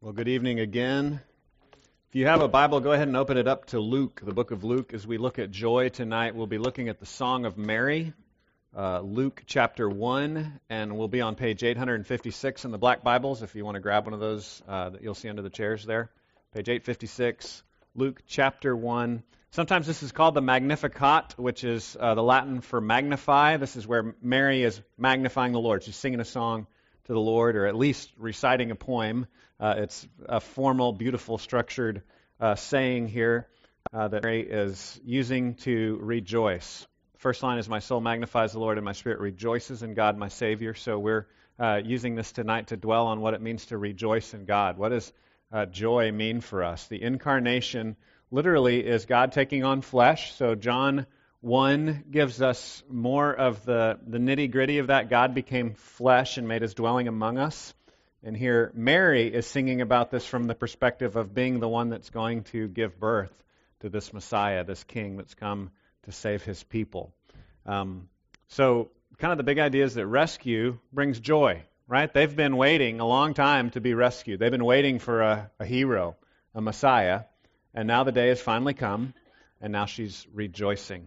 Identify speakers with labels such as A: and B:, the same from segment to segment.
A: Well, good evening again. If you have a Bible, go ahead and open it up to Luke, the book of Luke. As we look at joy tonight, we'll be looking at the Song of Mary, uh, Luke chapter 1, and we'll be on page 856 in the Black Bibles if you want to grab one of those uh, that you'll see under the chairs there. Page 856, Luke chapter 1. Sometimes this is called the Magnificat, which is uh, the Latin for magnify. This is where Mary is magnifying the Lord. She's singing a song to the Lord, or at least reciting a poem. Uh, it's a formal, beautiful, structured uh, saying here uh, that Mary is using to rejoice. First line is, My soul magnifies the Lord, and my spirit rejoices in God, my Savior. So we're uh, using this tonight to dwell on what it means to rejoice in God. What does uh, joy mean for us? The incarnation literally is God taking on flesh. So John 1 gives us more of the, the nitty gritty of that. God became flesh and made his dwelling among us. And here, Mary is singing about this from the perspective of being the one that's going to give birth to this Messiah, this King that's come to save his people. Um, so, kind of the big idea is that rescue brings joy, right? They've been waiting a long time to be rescued. They've been waiting for a, a hero, a Messiah, and now the day has finally come, and now she's rejoicing.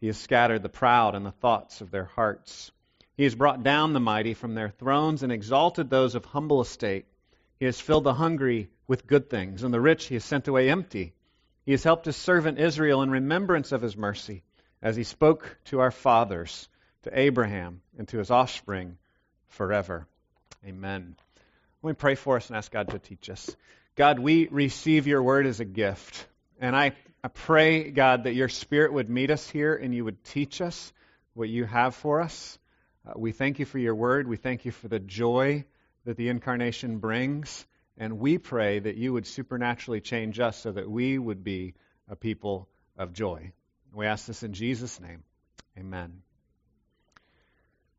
A: He has scattered the proud in the thoughts of their hearts. He has brought down the mighty from their thrones and exalted those of humble estate. He has filled the hungry with good things, and the rich he has sent away empty. He has helped his servant Israel in remembrance of his mercy, as he spoke to our fathers, to Abraham, and to his offspring forever. Amen. Let me pray for us and ask God to teach us. God, we receive your word as a gift. And I I pray, God, that your Spirit would meet us here and you would teach us what you have for us. Uh, we thank you for your word. We thank you for the joy that the incarnation brings. And we pray that you would supernaturally change us so that we would be a people of joy. We ask this in Jesus' name. Amen.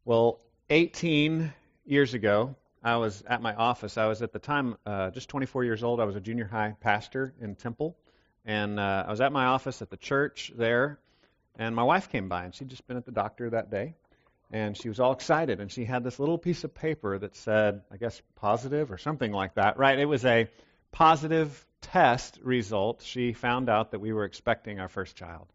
A: Well, 18 years ago, I was at my office. I was at the time uh, just 24 years old. I was a junior high pastor in Temple. And uh, I was at my office at the church there, and my wife came by, and she'd just been at the doctor that day. And she was all excited, and she had this little piece of paper that said, I guess, positive or something like that, right? It was a positive test result. She found out that we were expecting our first child.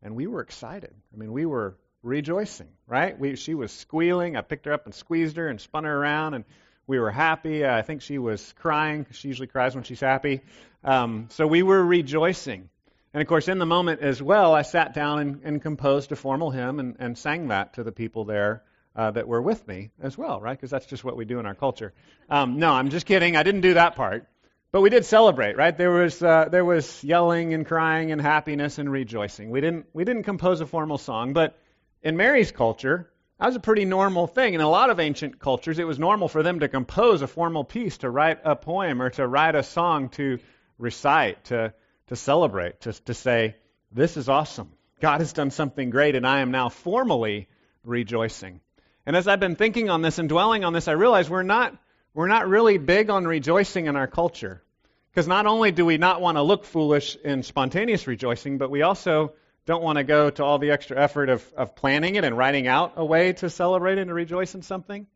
A: And we were excited. I mean, we were rejoicing, right? We, she was squealing. I picked her up and squeezed her and spun her around, and we were happy. I think she was crying. She usually cries when she's happy. Um, so we were rejoicing. And of course, in the moment as well, I sat down and, and composed a formal hymn and, and, sang that to the people there uh, that were with me as well, right? Because that's just what we do in our culture. Um, no, I'm just kidding. I didn't do that part. But we did celebrate, right? There was, uh, there was yelling and crying and happiness and rejoicing. We didn't, we didn't compose a formal song, but in Mary's culture, that was a pretty normal thing. In a lot of ancient cultures, it was normal for them to compose a formal piece, to write a poem, or to write a song to recite, to, to celebrate, to, to say, This is awesome. God has done something great, and I am now formally rejoicing. And as I've been thinking on this and dwelling on this, I realize we're not, we're not really big on rejoicing in our culture. Because not only do we not want to look foolish in spontaneous rejoicing, but we also don't want to go to all the extra effort of, of planning it and writing out a way to celebrate and to rejoice in something.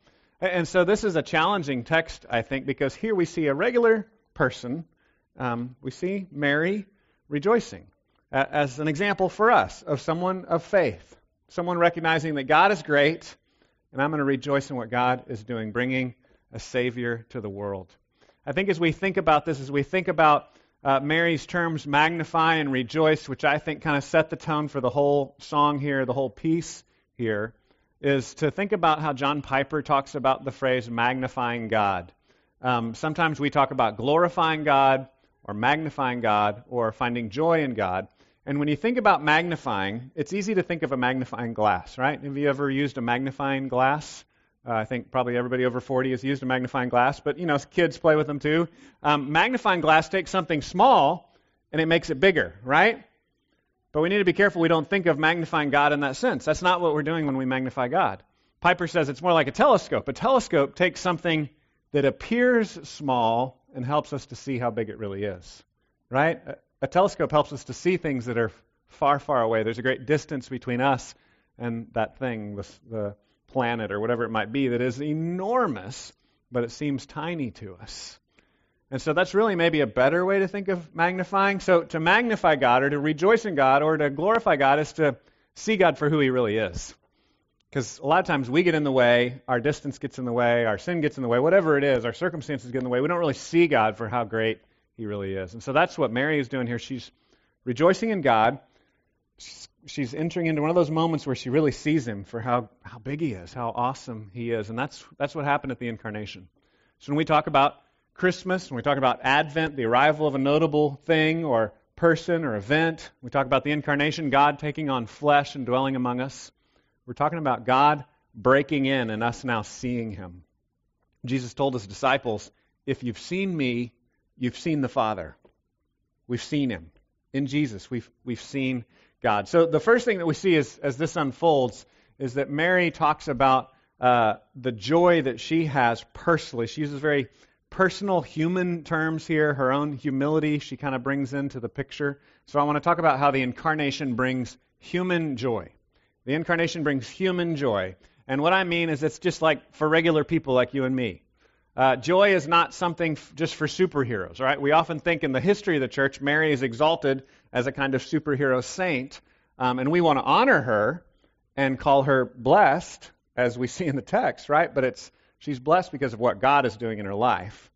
A: And so this is a challenging text, I think, because here we see a regular person. Um, we see Mary rejoicing as an example for us of someone of faith, someone recognizing that God is great, and I'm going to rejoice in what God is doing, bringing a Savior to the world. I think as we think about this, as we think about uh, Mary's terms magnify and rejoice, which I think kind of set the tone for the whole song here, the whole piece here, is to think about how John Piper talks about the phrase magnifying God. Um, sometimes we talk about glorifying God or magnifying God or finding joy in God. And when you think about magnifying, it's easy to think of a magnifying glass, right? Have you ever used a magnifying glass Uh, I think probably everybody over 40 has used a magnifying glass, but you know, kids play with them too. Um, magnifying glass takes something small and it makes it bigger, right? But we need to be careful we don't think of magnifying God in that sense. That's not what we're doing when we magnify God. Piper says it's more like a telescope. A telescope takes something that appears small and helps us to see how big it really is, right? A, a telescope helps us to see things that are far, far away. There's a great distance between us and that thing, the, the planet or whatever it might be, that is enormous, but it seems tiny to us. And so that's really maybe a better way to think of magnifying. So to magnify God or to rejoice in God or to glorify God is to see God for who he really is. Because a lot of times we get in the way, our distance gets in the way, our sin gets in the way, whatever it is, our circumstances get in the way. We don't really see God for how great he really is. And so that's what Mary is doing here. She's rejoicing in God. She's, she's entering into one of those moments where she really sees him for how, how big he is, how awesome he is. And that's, that's what happened at the incarnation. So when we talk about Christmas, when we talk about Advent, the arrival of a notable thing or person or event, we talk about the incarnation, God taking on flesh and dwelling among us. We're talking about God breaking in and us now seeing him. Jesus told his disciples, If you've seen me, you've seen the Father. We've seen him. In Jesus, we've, we've seen God. So the first thing that we see is, as this unfolds is that Mary talks about uh, the joy that she has personally. She uses very personal human terms here, her own humility, she kind of brings into the picture. So I want to talk about how the incarnation brings human joy. The incarnation brings human joy. And what I mean is it's just like for regular people like you and me. Uh, joy is not something f- just for superheroes, right? We often think in the history of the church, Mary is exalted as a kind of superhero saint, um, and we want to honor her and call her blessed, as we see in the text, right? But it's She's blessed because of what God is doing in her life.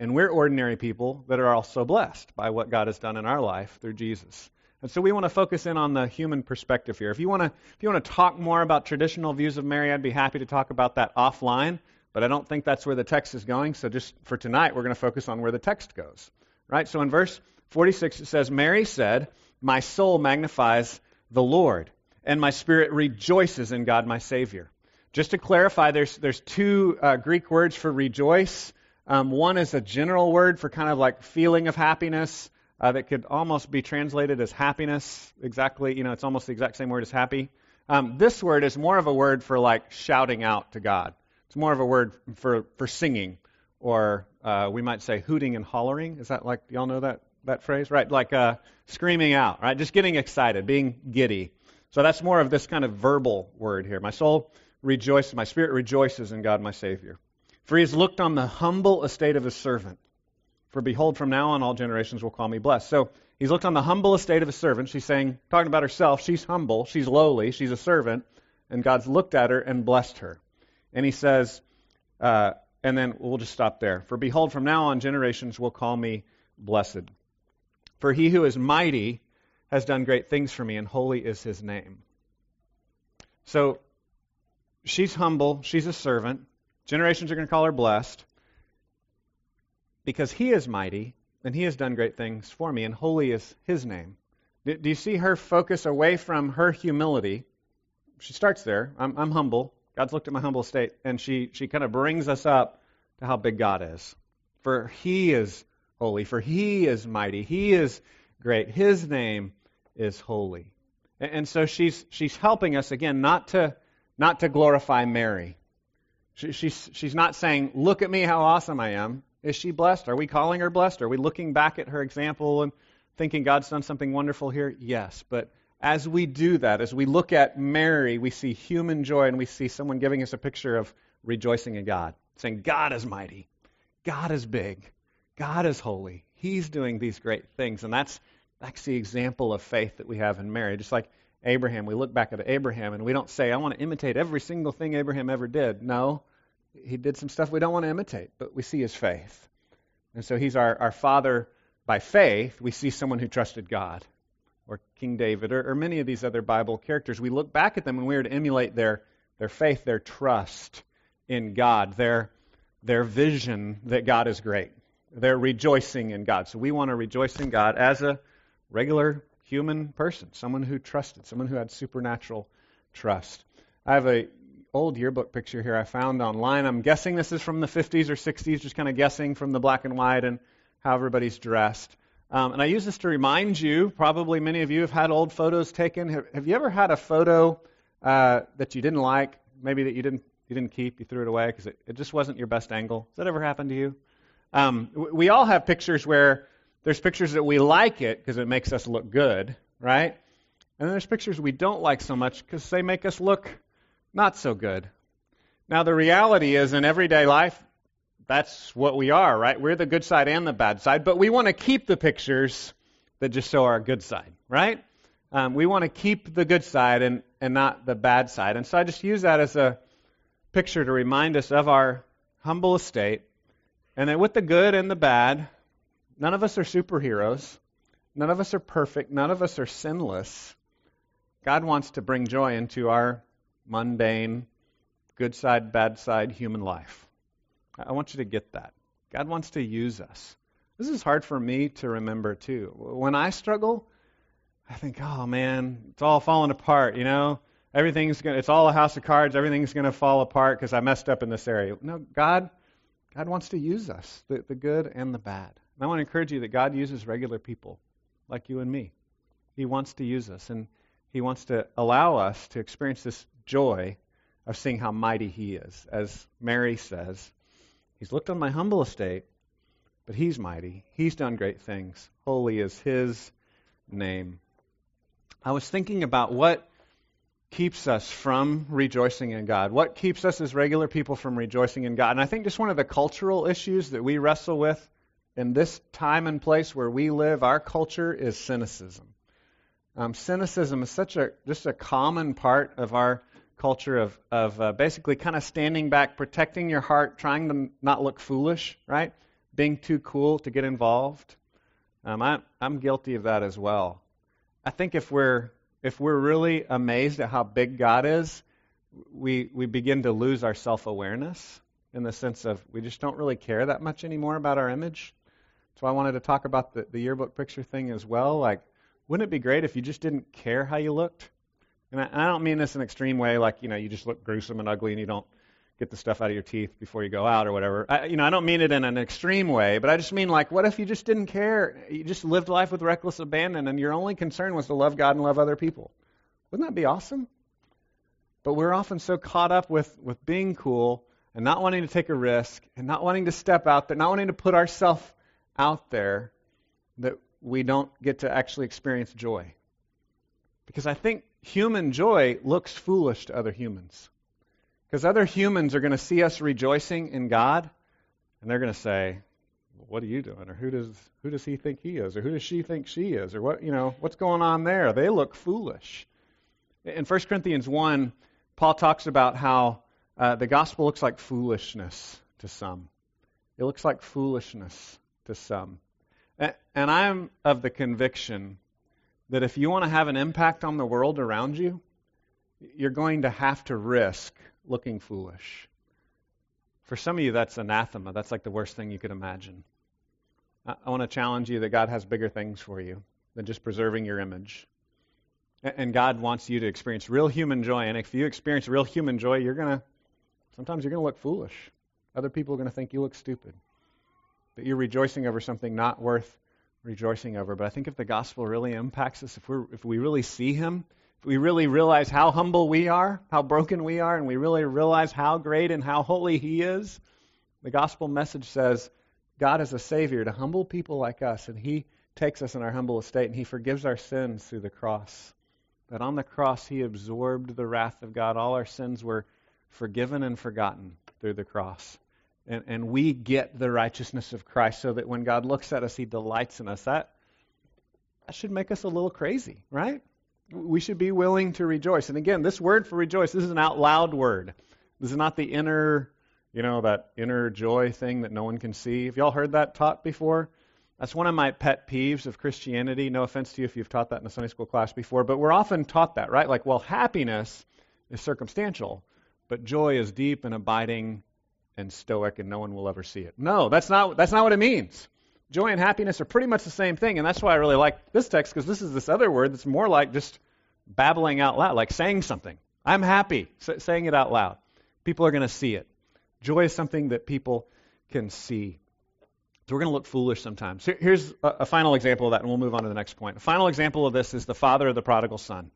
A: And we're ordinary people that are also blessed by what God has done in our life through Jesus. And so we want to focus in on the human perspective here. If you want to if you want to talk more about traditional views of Mary, I'd be happy to talk about that offline, but I don't think that's where the text is going. So just for tonight, we're going to focus on where the text goes. Right? So in verse 46 it says Mary said, "My soul magnifies the Lord, and my spirit rejoices in God my Savior." Just to clarify, there's, there's two uh, Greek words for rejoice. Um, one is a general word for kind of like feeling of happiness uh, that could almost be translated as happiness. Exactly, you know, it's almost the exact same word as happy. Um, this word is more of a word for like shouting out to God. It's more of a word for, for singing, or uh, we might say hooting and hollering. Is that like, y'all know that, that phrase? Right? Like uh, screaming out, right? Just getting excited, being giddy. So that's more of this kind of verbal word here. My soul rejoices, my spirit rejoices in God my Savior. For he has looked on the humble estate of his servant. For behold, from now on all generations will call me blessed. So he's looked on the humble estate of his servant. She's saying, talking about herself, she's humble, she's lowly, she's a servant, and God's looked at her and blessed her. And he says, uh, and then we'll just stop there. For behold, from now on generations will call me blessed. For he who is mighty has done great things for me, and holy is his name. So she's humble, she's a servant. Generations are going to call her blessed because he is mighty and he has done great things for me, and holy is his name. Do, you see her focus away from her humility? She starts there. I'm, I'm humble. God's looked at my humble state, and she, she kind of brings us up to how big God is. For he is holy, for he is mighty, he is great. His name is holy. And, and so she's, she's helping us, again, not to not to glorify Mary. She, she's, she's not saying, Look at me, how awesome I am. Is she blessed? Are we calling her blessed? Are we looking back at her example and thinking God's done something wonderful here? Yes. But as we do that, as we look at Mary, we see human joy and we see someone giving us a picture of rejoicing in God, saying, God is mighty, God is big, God is holy. He's doing these great things. And that's, that's the example of faith that we have in Mary. Just like Abraham. We look back at Abraham and we don't say, I want to imitate every single thing Abraham ever did. No, he did some stuff we don't want to imitate, but we see his faith. And so he's our, our father by faith. We see someone who trusted God, or King David, or, or many of these other Bible characters. We look back at them and we are to emulate their, their faith, their trust in God, their, their vision that God is great, their rejoicing in God. So we want to rejoice in God as a regular human person, someone who trusted, someone who had supernatural trust. I have a old yearbook picture here I found online. I'm guessing this is from the 50s or 60s, just kind of guessing from the black and white and how everybody's dressed. Um, and I use this to remind you, probably many of you have had old photos taken. Have, have you ever had a photo uh, that you didn't like, maybe that you didn't, you didn't keep, you threw it away because it, it just wasn't your best angle? Has that ever happened to you? Um, we all have pictures where there's pictures that we like it because it makes us look good, right? And then there's pictures we don't like so much because they make us look not so good. Now, the reality is in everyday life, that's what we are, right? We're the good side and the bad side, but we want to keep the pictures that just show our good side, right? Um, we want to keep the good side and, and not the bad side. And so I just use that as a picture to remind us of our humble estate and that with the good and the bad, none of us are superheroes. None of us are perfect. None of us are sinless. God wants to bring joy into our mundane, good side, bad side human life. I want you to get that. God wants to use us. This is hard for me to remember, too. When I struggle, I think, oh man, it's all falling apart, you know? Everything's going to, it's all a house of cards. Everything's going to fall apart because I messed up in this area. No, God, God wants to use us, the, the good and the bad. And I want to encourage you that God uses regular people like you and me. He wants to use us, and He wants to allow us to experience this joy of seeing how mighty He is. As Mary says, He's looked on my humble estate, but He's mighty. He's done great things. Holy is His name. I was thinking about what keeps us from rejoicing in God? What keeps us as regular people from rejoicing in God? And I think just one of the cultural issues that we wrestle with in this time and place where we live, our culture is cynicism. Um, cynicism is such a just a common part of our culture of of uh, basically kind of standing back, protecting your heart, trying to not look foolish, right? Being too cool to get involved. Um, I, I'm guilty of that as well. I think if we're if we're really amazed at how big God is, we we begin to lose our self awareness in the sense of we just don't really care that much anymore about our image. So I wanted to talk about the, the yearbook picture thing as well. Like, wouldn't it be great if you just didn't care how you looked? And I, and I don't mean this in an extreme way, like you know you just look gruesome and ugly and you don't get the stuff out of your teeth before you go out or whatever. I, you know, I don't mean it in an extreme way, but I just mean like, what if you just didn't care? You just lived life with reckless abandon, and your only concern was to love God and love other people. Wouldn't that be awesome? But we're often so caught up with with being cool and not wanting to take a risk and not wanting to step out there, not wanting to put ourselves out there that we don't get to actually experience joy. Because I think human joy looks foolish to other humans. Because other humans are going to see us rejoicing in God, and they're going to say, well, "What are you doing?" Or who does who does he think he is? Or who does she think she is? Or what you know what's going on there? They look foolish. In 1 Corinthians one, Paul talks about how uh, the gospel looks like foolishness to some. It looks like foolishness to some. And I'm of the conviction that if you want to have an impact on the world around you, you're going to have to risk looking foolish. For some of you, that's anathema. That's like the worst thing you could imagine. I want to challenge you that God has bigger things for you than just preserving your image. And God wants you to experience real human joy. And if you experience real human joy, you're going to, sometimes you're going to look foolish. Other people are going to think you look stupid that you're rejoicing over something not worth rejoicing over. But I think if the gospel really impacts us, if, we're, if we really see Him, if we really realize how humble we are, how broken we are, and we really realize how great and how holy He is, the gospel message says God is a Savior to humble people like us, and He takes us in our humble estate, and He forgives our sins through the cross. That on the cross He absorbed the wrath of God. All our sins were forgiven and forgotten through the cross and, and we get the righteousness of Christ so that when God looks at us, he delights in us. That, that should make us a little crazy, right? We should be willing to rejoice. And again, this word for rejoice, this is an out loud word. This is not the inner, you know, that inner joy thing that no one can see. Have y'all heard that taught before? That's one of my pet peeves of Christianity. No offense to you if you've taught that in a Sunday school class before, but we're often taught that, right? Like, well, happiness is circumstantial, but joy is deep and abiding and stoic and no one will ever see it. No, that's not, that's not what it means. Joy and happiness are pretty much the same thing, and that's why I really like this text because this is this other word that's more like just babbling out loud, like saying something. I'm happy, saying it out loud. People are going to see it. Joy is something that people can see. So we're going to look foolish sometimes. Here's a, final example of that, and we'll move on to the next point. A final example of this is the father of the prodigal son.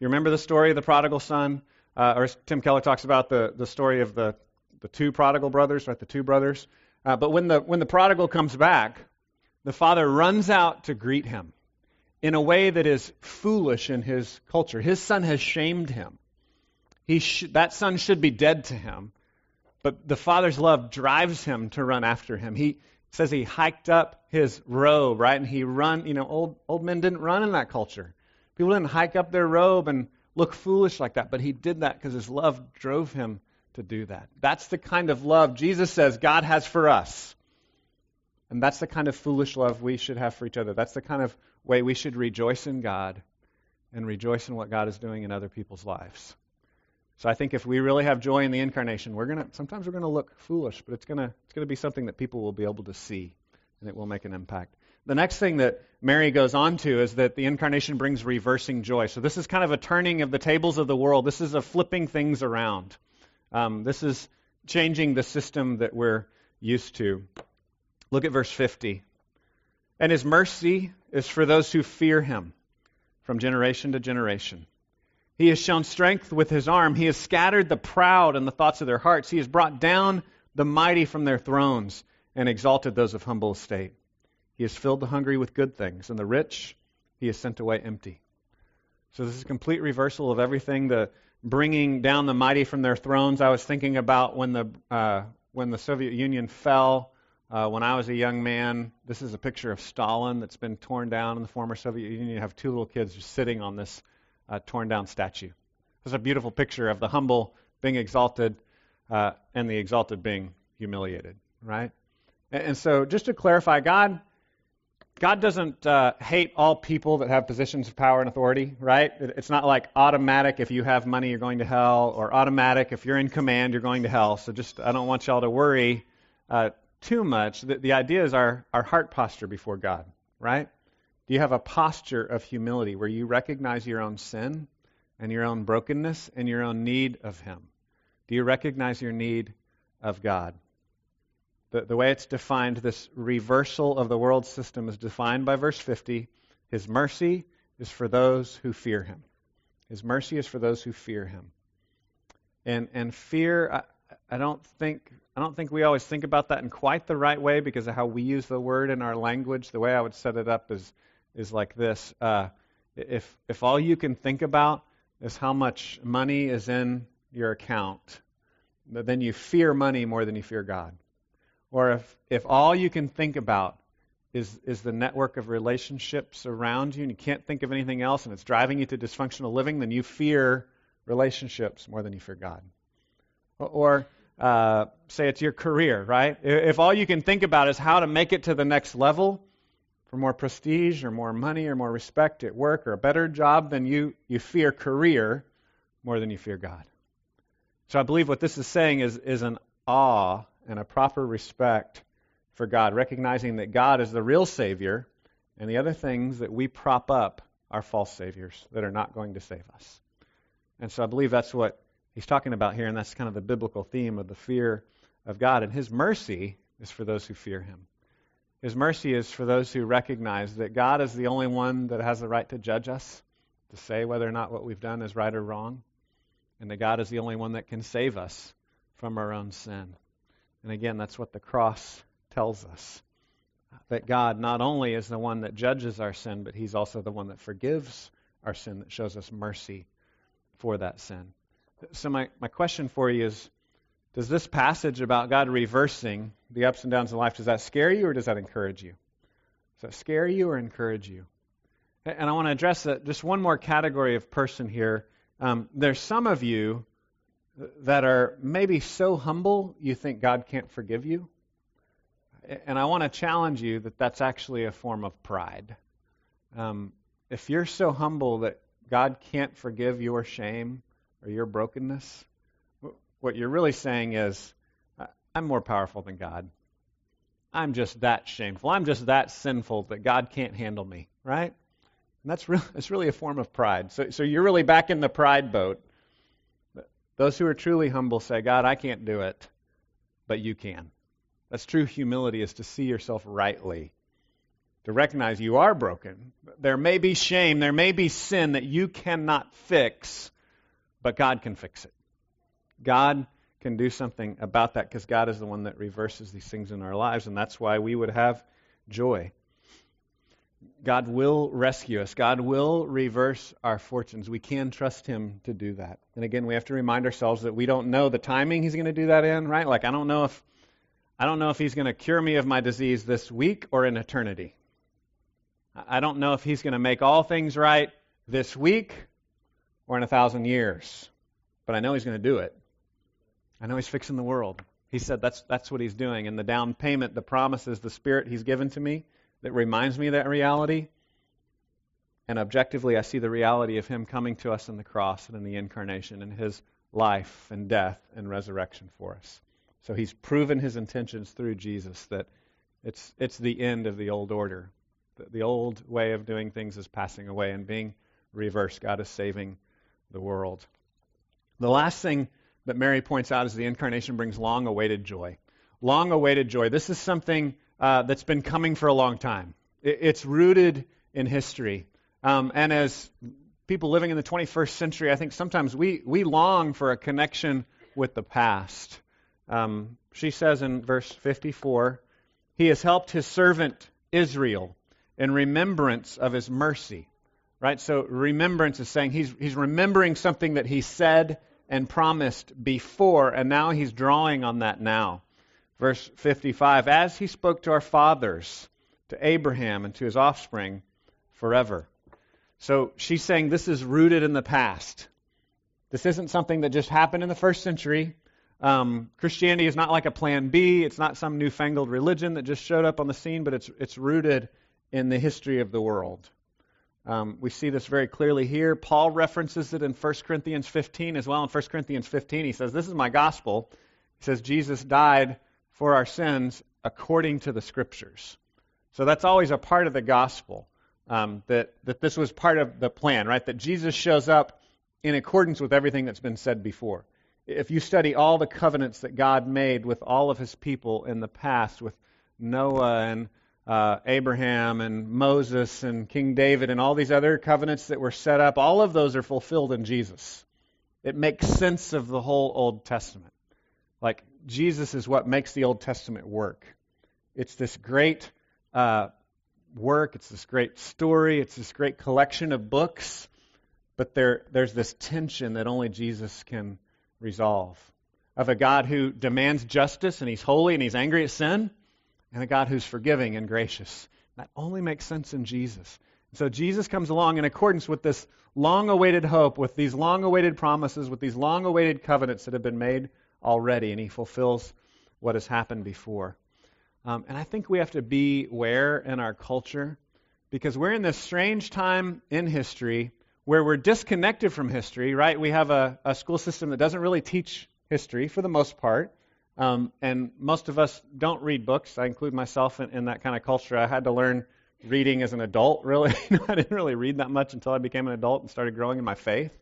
A: You remember the story of the prodigal son? Uh, or Tim Keller talks about the, the story of the, the two prodigal brothers, right? The two brothers. Uh, but when the, when the prodigal comes back, the father runs out to greet him in a way that is foolish in his culture. His son has shamed him. He sh- that son should be dead to him. But the father's love drives him to run after him. He says he hiked up his robe, right? And he run, you know, old old men didn't run in that culture. People didn't hike up their robe and look foolish like that, but he did that because his love drove him to do that. That's the kind of love Jesus says God has for us. And that's the kind of foolish love we should have for each other. That's the kind of way we should rejoice in God and rejoice in what God is doing in other people's lives. So I think if we really have joy in the incarnation, we're gonna sometimes we're gonna look foolish, but it's gonna it's gonna be something that people will be able to see, and it will make an impact. The next thing that Mary goes on to is that the incarnation brings reversing joy. So this is kind of a turning of the tables of the world. This is a flipping things around. Um, this is changing the system that we're used to. Look at verse 50. And his mercy is for those who fear him from generation to generation. He has shown strength with his arm. He has scattered the proud in the thoughts of their hearts. He has brought down the mighty from their thrones and exalted those of humble estate. He has filled the hungry with good things, and the rich he has sent away empty. So this is a complete reversal of everything. The bringing down the mighty from their thrones. I was thinking about when the uh, when the Soviet Union fell. Uh, when I was a young man, this is a picture of Stalin that's been torn down in the former Soviet Union. You have two little kids just sitting on this uh, torn down statue. It's a beautiful picture of the humble being exalted uh, and the exalted being humiliated, right? And, and, so, just to clarify, God, God doesn't uh, hate all people that have positions of power and authority, right? It's not like automatic if you have money you're going to hell, or automatic if you're in command you're going to hell. So, just I don't want y'all to worry uh, too much. The, the idea is our our heart posture before God, right? Do you have a posture of humility where you recognize your own sin and your own brokenness and your own need of Him? Do you recognize your need of God? The, the way it's defined, this reversal of the world system is defined by verse 50. His mercy is for those who fear Him. His mercy is for those who fear Him. And, and fear, I, I don't think I don't think we always think about that in quite the right way because of how we use the word in our language. The way I would set it up is is like this. Uh, if, if all you can think about is how much money is in your account, then you fear money more than you fear God. Or if, if all you can think about is, is the network of relationships around you and you can't think of anything else and it's driving you to dysfunctional living, then you fear relationships more than you fear God. Or uh, say it's your career, right? If all you can think about is how to make it to the next level, for more prestige or more money or more respect at work or a better job, then you, you fear career more than you fear God. So I believe what this is saying is, is an awe and a proper respect for God, recognizing that God is the real Savior, and the other things that we prop up are false saviors that are not going to save us. And so I believe that's what he's talking about here, and that's kind of the biblical theme of the fear of God. And his mercy is for those who fear him. His mercy is for those who recognize that God is the only one that has the right to judge us, to say whether or not what we've done is right or wrong, and that God is the only one that can save us from our own sin. And again, that's what the cross tells us. That God not only is the one that judges our sin, but He's also the one that forgives our sin, that shows us mercy for that sin. So, my, my question for you is does this passage about God reversing the ups and downs of life, does that scare you or does that encourage you? Does that scare you or encourage you? And I want to address that, just one more category of person here. Um, there's some of you that are maybe so humble you think God can't forgive you. And I want to challenge you that that's actually a form of pride. Um, if you're so humble that God can't forgive your shame or your brokenness, what you're really saying is, I'm more powerful than God. I'm just that shameful. I'm just that sinful that God can't handle me, right? And that's really, that's really a form of pride. So, so you're really back in the pride boat. Those who are truly humble say, God, I can't do it, but you can. That's true humility, is to see yourself rightly, to recognize you are broken. There may be shame, there may be sin that you cannot fix, but God can fix it. God can do something about that because God is the one that reverses these things in our lives, and that's why we would have joy. God will rescue us. God will reverse our fortunes. We can trust Him to do that. And again, we have to remind ourselves that we don't know the timing He's going to do that in, right? Like I don't know if I don't know if He's going to cure me of my disease this week or in eternity. I don't know if He's going to make all things right this week or in a thousand years. But I know He's going to do it. I know He's fixing the world. He said that's that's what He's doing. And the down payment, the promises, the Spirit He's given to me that reminds me of that reality. And objectively, I see the reality of Him coming to us in the cross and in the incarnation and His life and death and resurrection for us. So He's proven His intentions through Jesus that it's, it's the end of the old order. The, the old way of doing things is passing away and being reversed. God is saving the world. The last thing that Mary points out is the incarnation brings long awaited joy. Long awaited joy. This is something uh, that's been coming for a long time. It, it's rooted in history. Um, and as people living in the 21st century, I think sometimes we, we long for a connection with the past. Um, she says in verse 54 He has helped His servant Israel in remembrance of His mercy. Right? So remembrance is saying he's, he's remembering something that He said and promised before, and now He's drawing on that now. Verse 55 As he spoke to our fathers, to Abraham, and to his offspring forever. So she's saying this is rooted in the past. This isn't something that just happened in the first century. Um, Christianity is not like a plan B. It's not some newfangled religion that just showed up on the scene, but it's, it's rooted in the history of the world. Um, we see this very clearly here. Paul references it in 1 Corinthians 15 as well. In 1 Corinthians 15, he says, This is my gospel. He says, Jesus died for our sins according to the Scriptures. So that's always a part of the gospel, um, that, that this was part of the plan, right? That Jesus shows up in accordance with everything that's been said before. If you study all the covenants that God made with all of his people in the past, with Noah and uh, Abraham and Moses and King David and all these other covenants that were set up, all of those are fulfilled in Jesus. It makes sense of the whole Old Testament. Like Jesus is what makes the Old Testament work. It's this great uh, work, it's this great story, it's this great collection of books, but there, there's this tension that only Jesus can resolve of a God who demands justice and he's holy and he's angry at sin, and a God who's forgiving and gracious. That only makes sense in Jesus. So Jesus comes along in accordance with this long awaited hope, with these long awaited promises, with these long awaited covenants that have been made already, and he fulfills what has happened before. Um, and I think we have to be aware in our culture because we're in this strange time in history where we're disconnected from history, right? We have a, a school system that doesn't really teach history for the most part. Um, and most of us don't read books. I include myself in, in, that kind of culture. I had to learn reading as an adult, really. I didn't really read that much until I became an adult and started growing in my faith.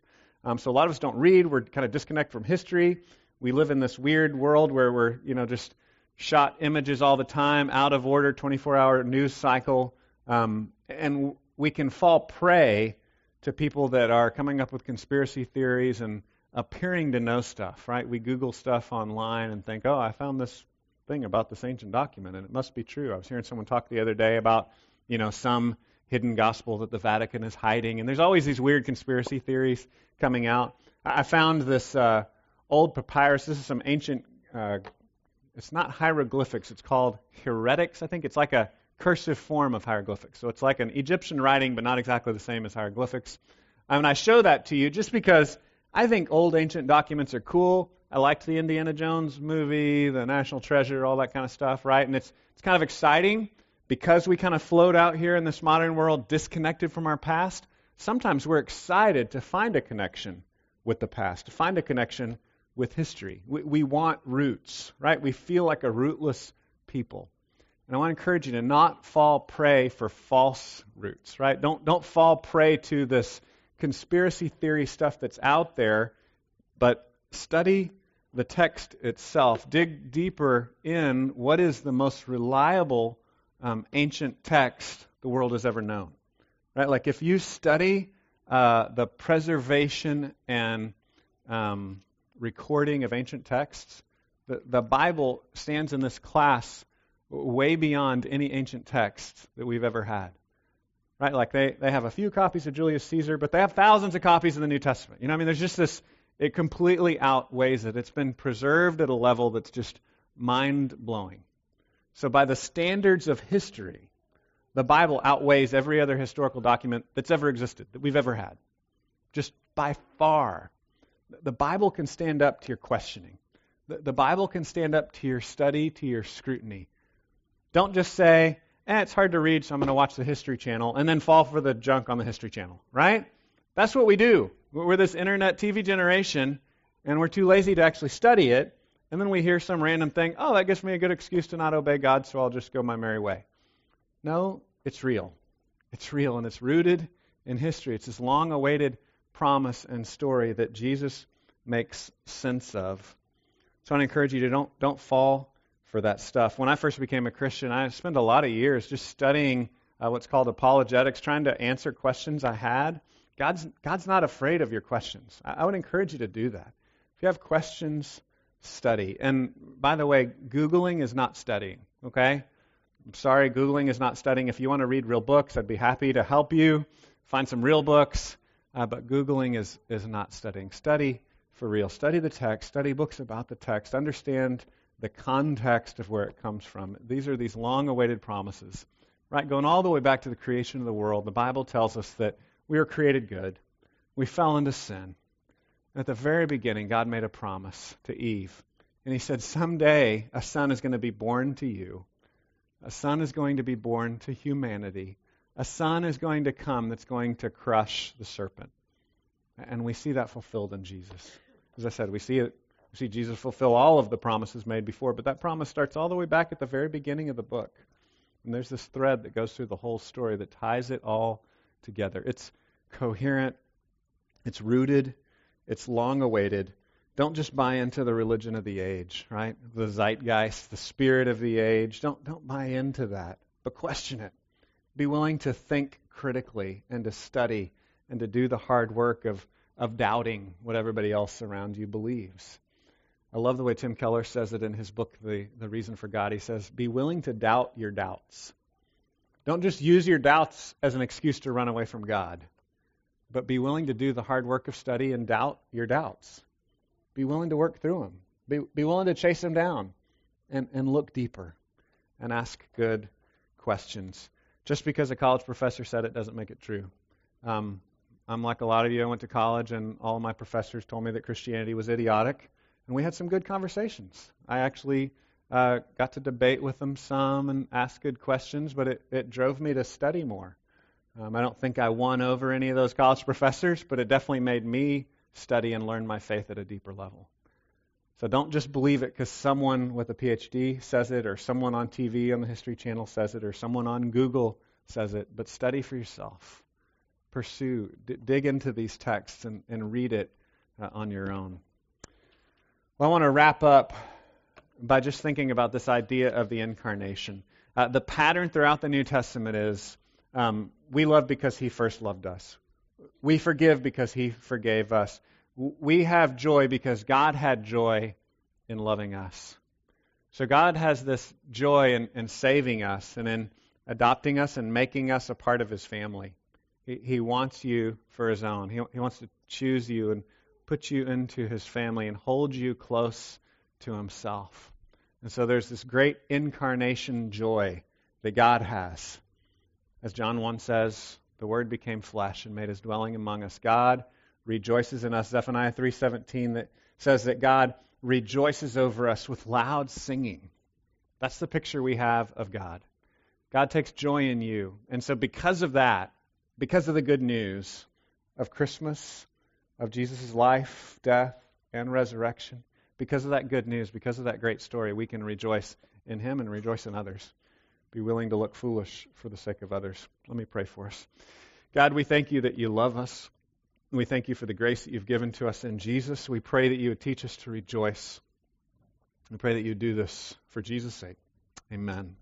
A: Um, so a lot of us don't read. We're kind of disconnected from history we live in this weird world where we're, you know, just shot images all the time, out of order, 24 hour news cycle. Um, and we can fall prey to people that are coming up with conspiracy theories and appearing to know stuff, right? We Google stuff online and think, oh, I found this thing about this ancient document, and it must be true. I was hearing someone talk the other day about, you know, some hidden gospel that the Vatican is hiding, and there's always these weird conspiracy theories coming out. I found this uh, old papyrus. This is some ancient, uh, it's not hieroglyphics, it's called hieratic. I think it's like a cursive form of hieroglyphics. So it's like an Egyptian writing, but not exactly the same as hieroglyphics. And I show that to you just because I think old ancient documents are cool. I liked the Indiana Jones movie, the National Treasure, all that kind of stuff, right? And it's it's kind of exciting because we kind of float out here in this modern world disconnected from our past. Sometimes we're excited to find a connection with the past, to find a connection with history. We, we want roots, right? We feel like a rootless people. And I want to encourage you to not fall prey for false roots, right? Don't, don't fall prey to this conspiracy theory stuff that's out there, but study the text itself. Dig deeper in what is the most reliable um, ancient text the world has ever known. Right? Like if you study uh, the preservation and um, recording of ancient texts, the, the Bible stands in this class way beyond any ancient text that we've ever had. Right? Like they, they have a few copies of Julius Caesar, but they have thousands of copies of the New Testament. You know, I mean, there's just this, it completely outweighs it. It's been preserved at a level that's just mind blowing. So, by the standards of history, the Bible outweighs every other historical document that's ever existed, that we've ever had. Just by far. The Bible can stand up to your questioning. The, the Bible can stand up to your study, to your scrutiny. Don't just say, eh, it's hard to read, so I'm going to watch the History Channel, and then fall for the junk on the History Channel, right? That's what we do. We're this internet TV generation, and we're too lazy to actually study it, and then we hear some random thing, oh, that gives me a good excuse to not obey God, so I'll just go my merry way. No, it's real. It's real, and it's rooted in history. It's this long awaited promise and story that Jesus makes sense of. So I encourage you to don't, don't fall for that stuff. When I first became a Christian, I spent a lot of years just studying uh, what's called apologetics, trying to answer questions I had. God's, God's not afraid of your questions. I, I would encourage you to do that. If you have questions, study. And by the way, Googling is not studying, okay? I'm sorry, Googling is not studying. If you want to read real books, I'd be happy to help you find some real books. Uh, but Googling is, is not studying. Study for real. Study the text, study books about the text, understand the context of where it comes from. These are these long awaited promises. Right? Going all the way back to the creation of the world, the Bible tells us that we were created good. We fell into sin. At the very beginning, God made a promise to Eve. And he said, Someday a son is going to be born to you. A son is going to be born to humanity. A son is going to come that's going to crush the serpent. And we see that fulfilled in Jesus. As I said, we see it we see Jesus fulfill all of the promises made before, but that promise starts all the way back at the very beginning of the book. And there's this thread that goes through the whole story that ties it all together. It's coherent, it's rooted, it's long awaited. Don't just buy into the religion of the age, right? The zeitgeist, the spirit of the age. Don't don't buy into that, but question it. Be willing to think critically and to study and to do the hard work of of doubting what everybody else around you believes. I love the way Tim Keller says it in his book, The, the Reason for God. He says, Be willing to doubt your doubts. Don't just use your doubts as an excuse to run away from God, but be willing to do the hard work of study and doubt your doubts. Be willing to work through them. Be, be willing to chase them down and, and look deeper and ask good questions. Just because a college professor said it doesn't make it true. Um, I'm like a lot of you. I went to college, and all of my professors told me that Christianity was idiotic and we had some good conversations. I actually uh, got to debate with them some and ask good questions, but it, it drove me to study more. Um, I don't think I won over any of those college professors, but it definitely made me study and learn my faith at a deeper level. So don't just believe it because someone with a PhD says it, or someone on TV on the History Channel says it, or someone on Google says it, but study for yourself. Pursue, d- dig into these texts and, and read it uh, on your own. Well, I want to wrap up by just thinking about this idea of the incarnation. Uh, the pattern throughout the New Testament is um, we love because he first loved us. We forgive because he forgave us. We have joy because God had joy in loving us. So God has this joy in, in saving us and in adopting us and making us a part of his family. He, he wants you for his own. He, he wants to choose you and put you into his family and hold you close to himself. And so there's this great incarnation joy that God has. As John 1 says, the word became flesh and made his dwelling among us. God rejoices in us. Zephaniah 3:17 that says that God rejoices over us with loud singing. That's the picture we have of God. God takes joy in you. And so because of that, because of the good news of Christmas, of Jesus' life, death, and resurrection. Because of that good news, because of that great story, we can rejoice in Him and rejoice in others. Be willing to look foolish for the sake of others. Let me pray for us. God, we thank you that you love us. We thank you for the grace that you've given to us in Jesus. We pray that you would teach us to rejoice. We pray that you do this for Jesus' sake. Amen.